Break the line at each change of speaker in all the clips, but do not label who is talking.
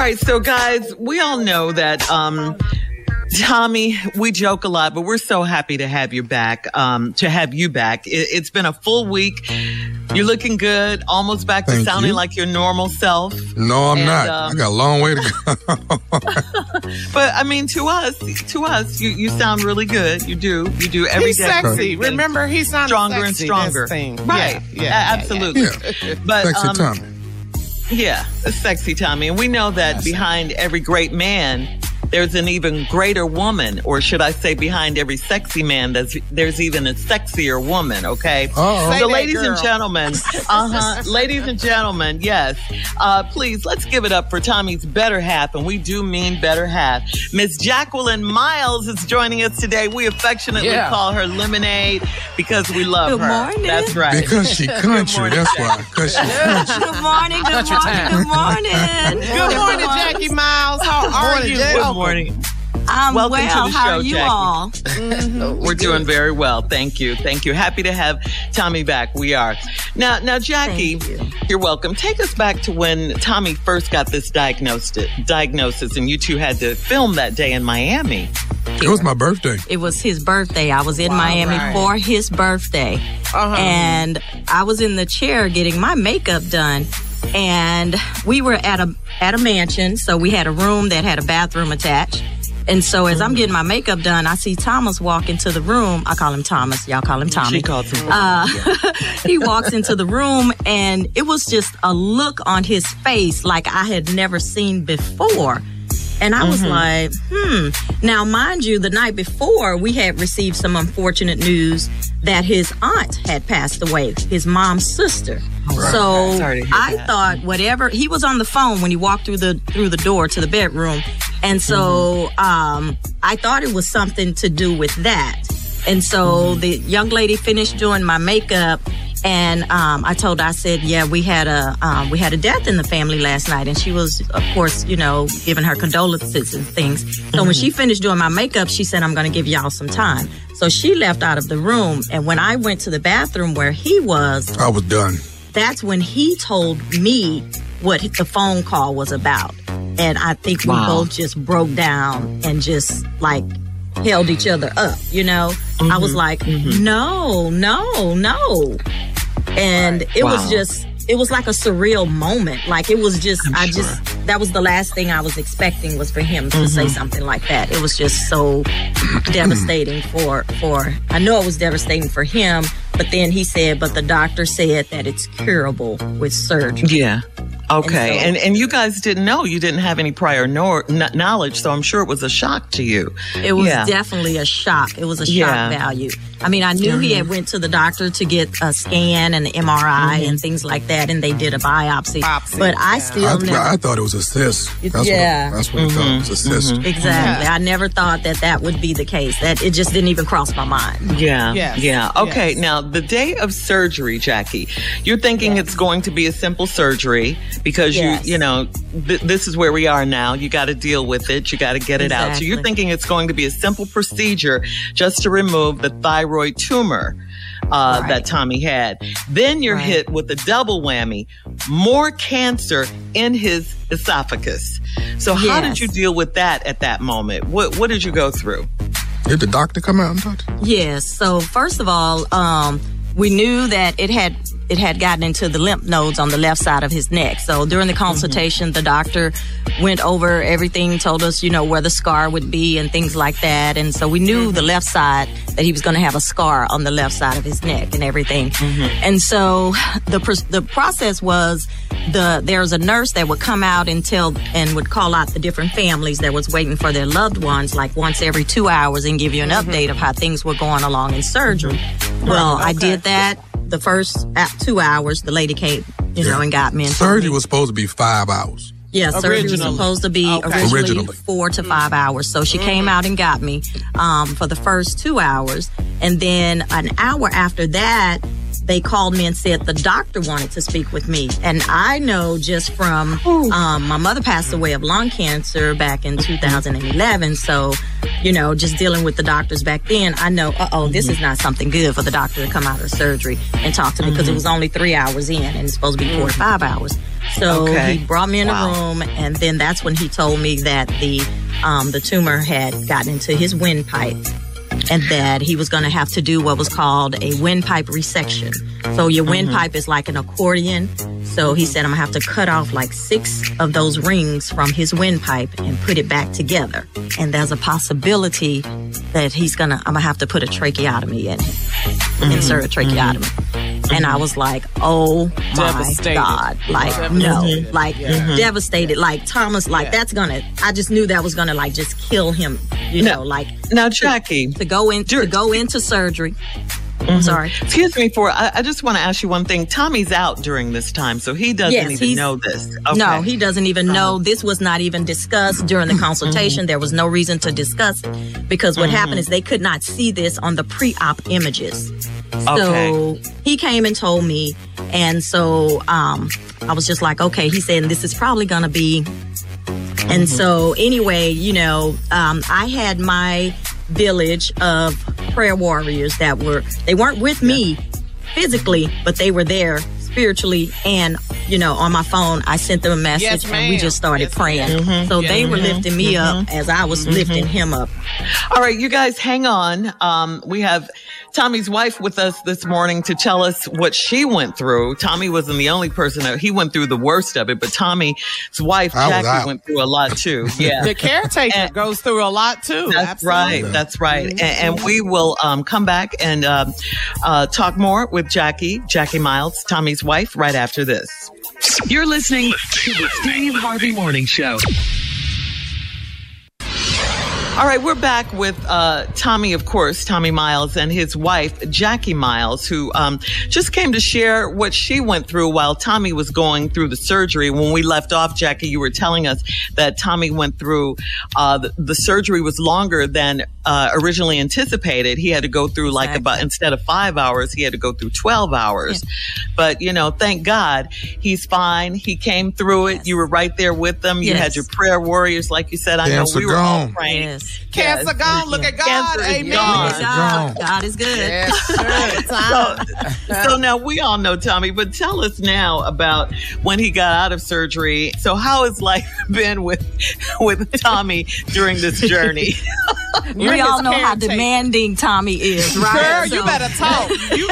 Right, so guys, we all know that um, Tommy, we joke a lot, but we're so happy to have you back. Um, to have you back, it, has been a full week. You're looking good, almost back to
Thank
sounding
you.
like your normal self.
No, I'm
And,
not.
um,
I got a long way to go.
But I mean, to us, to us, you, you sound really good. You do, you do every
He's
day.
sexy.
Getting
Remember, he sounds
stronger and stronger.
Thing.
Right?
Yeah, yeah, yeah,
absolutely.
yeah.
But
Sexy
um,
Tommy.
Yeah, sexy Tommy. And we know that behind every great man, there's an even greater woman, or should I say, behind every sexy man, there's, there's even a sexier woman, okay?
Uh-oh.
So,
that,
ladies and gentlemen, uh huh, ladies and gentlemen, yes, uh, please let's give it up for Tommy's better half, and we do mean better half. Miss Jacqueline Miles is joining us today. We affectionately
Yeah.
call her Lemonade because we love
Good
her.
morning.
That's right.
Because she country.
morning,
That's why. Because she country.
Good morning, good morning, good morning.
Good morning, Jackie Miles. How are
Morning,
you?
Good
Welcome.
Morning.
I'm
Welcome to
well.
the
How
show,
are you
Jackie.
all?
We're doing very well. Thank you. Thank you. Happy to have Tommy back. We are. Now, now, Jackie,
Thank
you. are welcome. Take us back to when Tommy first got this diagnosis, diagnosis, and you two had to film that day in Miami.
It was my birthday.
It was his birthday. I was in Miami
right.
for his birthday.
Uh-huh.
And I was in the chair getting my makeup done. And we were at a at a mansion, so we had a room that had a bathroom attached. And so as I'm getting my makeup done, I see Thomas walk into the room. I call him Thomas. Y'all call him Tommy.
She called him.
Uh, he walks into the room and it was just a look on his face like I had never seen before. And I was like, hmm. Now, mind you, the night before, we had received some unfortunate news that his aunt had passed away, his mom's sister. So
Sorry to hear
I
that.
thought whatever he was on the phone when he walked through the through the door to the bedroom, and so um, I thought it was something to do with that. And so the young lady finished doing my makeup, and um, I told her, I said, "Yeah, we had a um, we had a death in the family last night," and she was, of course, you know, giving her condolences and things. So when she finished doing my makeup, she said, "I'm going to give y'all some time." So she left out of the room, and when I went to the bathroom where he was,
I was done.
that's when he told me what the phone call was about. And I think we both just broke down and just like held each other up, you know? I was mm-hmm. like, mm-hmm. no, no, no. And it was just, it was like a surreal moment. Like it was just,
I'm
I
sure.
just, that was the last thing I was expecting was for him to say mm-hmm. something like that. It was just so devastating for, for, I know it was devastating for him, but then he said, but the doctor said that it's curable with surgery.
Yeah. Okay.
And
And,
so-
and you guys didn't know. You didn't have any prior nor- kn- knowledge, so I'm sure it was a shock to you.
It was
Yeah.
definitely a shock. It was a shock
Yeah. Mm-hmm.
value. I mean, I knew he had mm-hmm. went to the doctor to get a scan and an MRI and mm-hmm. things like that, and they did a biopsy.
Biopsy,
but I
yeah.
still
I,
never.
I thought it was a cyst. That's
Yeah.
What, that's what I thought. It was a mm-hmm. cyst.
Exactly. I never thought that that would be the case. That it just didn't even cross my mind.
Yeah.
Yes,
Yeah. Okay.
yes.
Now, the day of surgery, Jackie, you're thinking it's going to be a simple surgery because
Yes.
you, you know, th- this is where we are now. You got to deal with it. You got to get it out. So you're thinking it's going to be a simple procedure just to remove the thyroid tumor. Uh,
Right.
that Tommy had. Then you're
Right.
hit with a double whammy. more cancer in his esophagus. So how did you deal with that at that moment? What what did you go through?
Did the doctor come out and touch?
Yes. So first of all, um, we knew that it had it had gotten into the lymph nodes on the left side of his neck. So during the mm-hmm. consultation, the doctor went over everything, told us, you know, where the scar would be and things like that. And so we knew the mm-hmm. left side that he was going to have a scar on the left side of his neck and everything. Mm-hmm. And so the pr- the process was the there's a nurse that would come out and tell and would call out the different families that was waiting for their loved ones like once every two hours and give you an update of how things were going along in surgery. Well, I did that the first uh, two hours. The lady came, you know, and got me. And told
Surgery
me-
was supposed to be five hours.
yeah, surgery was supposed to be
Okay.
originally,
Originally.
four to five hours. So she came out and got me um, for the first two hours. And then an hour after that, they called me and said the doctor wanted to speak with me. And I know just from um, my mother passed away of lung cancer back in 2011. So, you know, just dealing with the doctors back then, I know, uh oh, this is not something good for the doctor to come out of surgery and talk to me because it was only three hours in and it's supposed to be four to five hours. So
Okay.
he brought me in
Wow.
a room, and then that's when he told me that the um, the tumor had gotten into his windpipe, and that he was going to have to do what was called a windpipe resection. So your mm-hmm. windpipe is like an accordion. So he said I'm gonna have to cut off like six of those rings from his windpipe and put it back together. And there's a possibility that he's gonna I'm gonna have to put a tracheotomy in him, mm-hmm. insert a tracheotomy. Mm-hmm. And I was like, oh my
Devastated.
God. Like,
Devastated.
no, like mm-hmm. devastated. Like Thomas, like
Yeah.
that's gonna, I just knew that was gonna like just kill him, you
No.
know, like
Now, Jackie,
to go in, to go into surgery. I'm mm-hmm. sorry.
excuse me for I, I just want to ask you one thing. Tommy's out during this time, so he doesn't
Yes,
even know this. Okay.
No, he doesn't even uh-huh. know. This was not even discussed during the mm-hmm. consultation. There was no reason to discuss it because what happened mm-hmm. is they could not see this on the pre-op images. So
Okay.
he came and told me, and so um, I was just like, okay. He said, this is probably going to be. And so, anyway, you know, um, I had my village of prayer warriors that were, they weren't with me physically, but they were there spiritually and, you know, on my phone, I sent them a message
Yes,
and we just started
Yes,
praying.
ma'am.
So
Yes,
they were lifting me up mm-hmm. as I was mm-hmm. lifting him up.
All right, you guys hang on. Um, we have Tommy's wife with us this morning to tell us what she went through. Tommy wasn't the only person that he went through the worst of it, but Tommy's wife,
I was
Jackie, went through a lot too. Yeah.
The caretaker
And-
goes through a lot too.
That's
Absolutely.
right. That's right. And, and we will um, come back and um, uh, talk more with Jackie, Jackie Miles, Tommy's wife, right after this.
You're listening to the Steve Harvey Morning Show.
All right, we're back with uh, Tommy, of course, Tommy Miles, and his wife, Jackie Miles, who um, just came to share what she went through while Tommy was going through the surgery. When we left off, Jackie, you were telling us that Tommy went through uh, the, the surgery was longer than uh, originally anticipated. He had to go through like
Exactly.
about instead of five hours, he had to go through twelve hours. But you know, thank God he's fine. He came through it.
Yes.
You were right there with them. You had your prayer warriors, like you said. I
Cancer
know we were all praying.
Yes.
Cancer
Yes.
gone. Look at God.
Cancer is
Amen.
gone.
God. God is good.
Yes, sir.
So, so now we all know Tommy, but tell us now about when he got out of surgery. So how has life been with with Tommy during this journey?
We all know how
caretaker.
demanding Tommy is, right?
Girl, you better talk. You.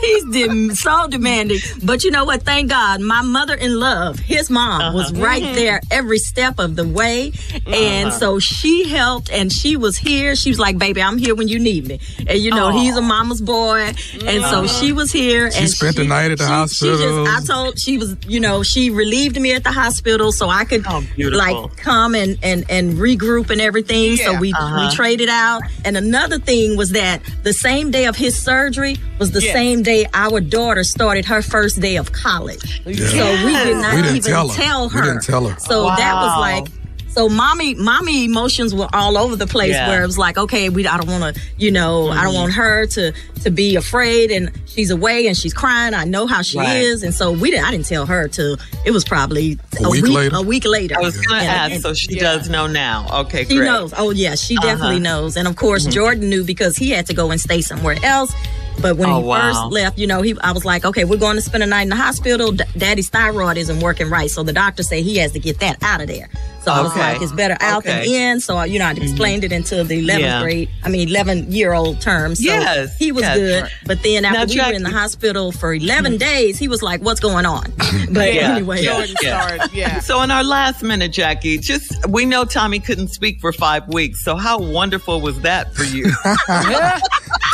He's dem- so demanding. But you know what? Thank God, my mother in love, his mom, was uh-huh. right mm-hmm. there every step of the way. And uh-huh. so she helped and she was here. She was like, baby, I'm here when you need me. And you know, he's a mama's boy. And so she was here.
She
and
spent the night at the
she-
hospital.
She just, I told, she was, you know, she relieved me at the hospital so I could
Oh, beautiful.
like come and, and, and regroup and everything. So we,
Uh-huh.
we traded out. And another thing was that the same day of his surgery was the
Yes.
same day our daughter started her first day of college. So we did not
We didn't
even
tell her. We
her.
didn't tell her.
So that was like so mommy mommy emotions were all over the place
Yeah.
where it was like okay we I don't want to you know I don't want her to to be afraid and she's away and she's crying I know how she
Right.
is and so we didn't I didn't tell her to. it was probably
A week later?
a week later
I was going to
And-
ask,
and-
so she
Yeah.
does know now. Okay,
she
great.
knows. Oh, yeah, she definitely
Uh-huh.
knows. And of course, Jordan knew because he had to go and stay somewhere else. But when
Oh,
he
wow.
first left, you know, he I was like, okay, we're going to spend a night in the hospital. D- Daddy's thyroid isn't working right, so the doctor said he has to get that out of there. So I was
Okay.
like, it's better out than in. So you know, I mm-hmm. explained it until the 11th
Yeah.
grade. I mean, 11 year old term. So
Yes,
he was
yes.
good. But then after
Now,
we were in the hospital for 11 mm-hmm. days, he was like, what's going on? But
Yeah.
anyway,
Yeah.
Jordan started. Yeah.
So in our last minute, Jackie, just we know Tommy couldn't speak for five weeks. So how wonderful was that for you?
yeah.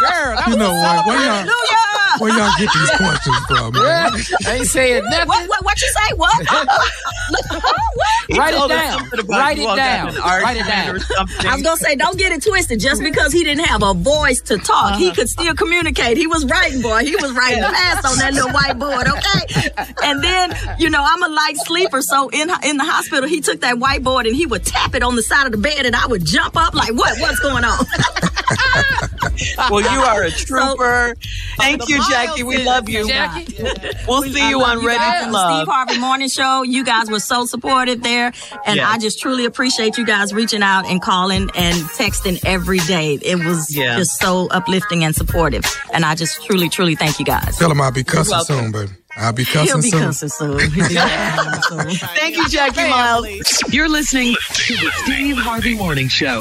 Girl, that
You
was
know what? Where y'all,
Hallelujah!
where y'all get these questions from, man?
ain't saying nothing.
What, what, what you say? What? What?
He
Write it down. Write it down. Write it down.
I was gonna say, don't get it twisted. Just because he didn't have a voice to talk, he could still communicate. He was writing, boy. He was writing fast on that little whiteboard. Okay. And then, you know, I'm a light sleeper, so in in the hospital, he took that whiteboard and he would tap it on the side of the bed, and I would jump up like, what? What's going on?
well, you are a trooper. Thank you, Jackie. We love you.
Jackie,
We'll see you on
love
Ready
guys
to
the
Love.
Steve Harvey Morning Show. You guys were so supportive there, and
Yes.
I just truly appreciate you guys reaching out and calling and texting every day. It was
Yeah.
just so uplifting and supportive, and I just truly, truly thank you guys.
Tell him I'll be cussing soon, baby. I'll be
He'll
cussing
be
soon.
cussing soon. He'll be cussing soon.
Thank you, Jackie Miles.
You're listening to the Steve Harvey Morning Show.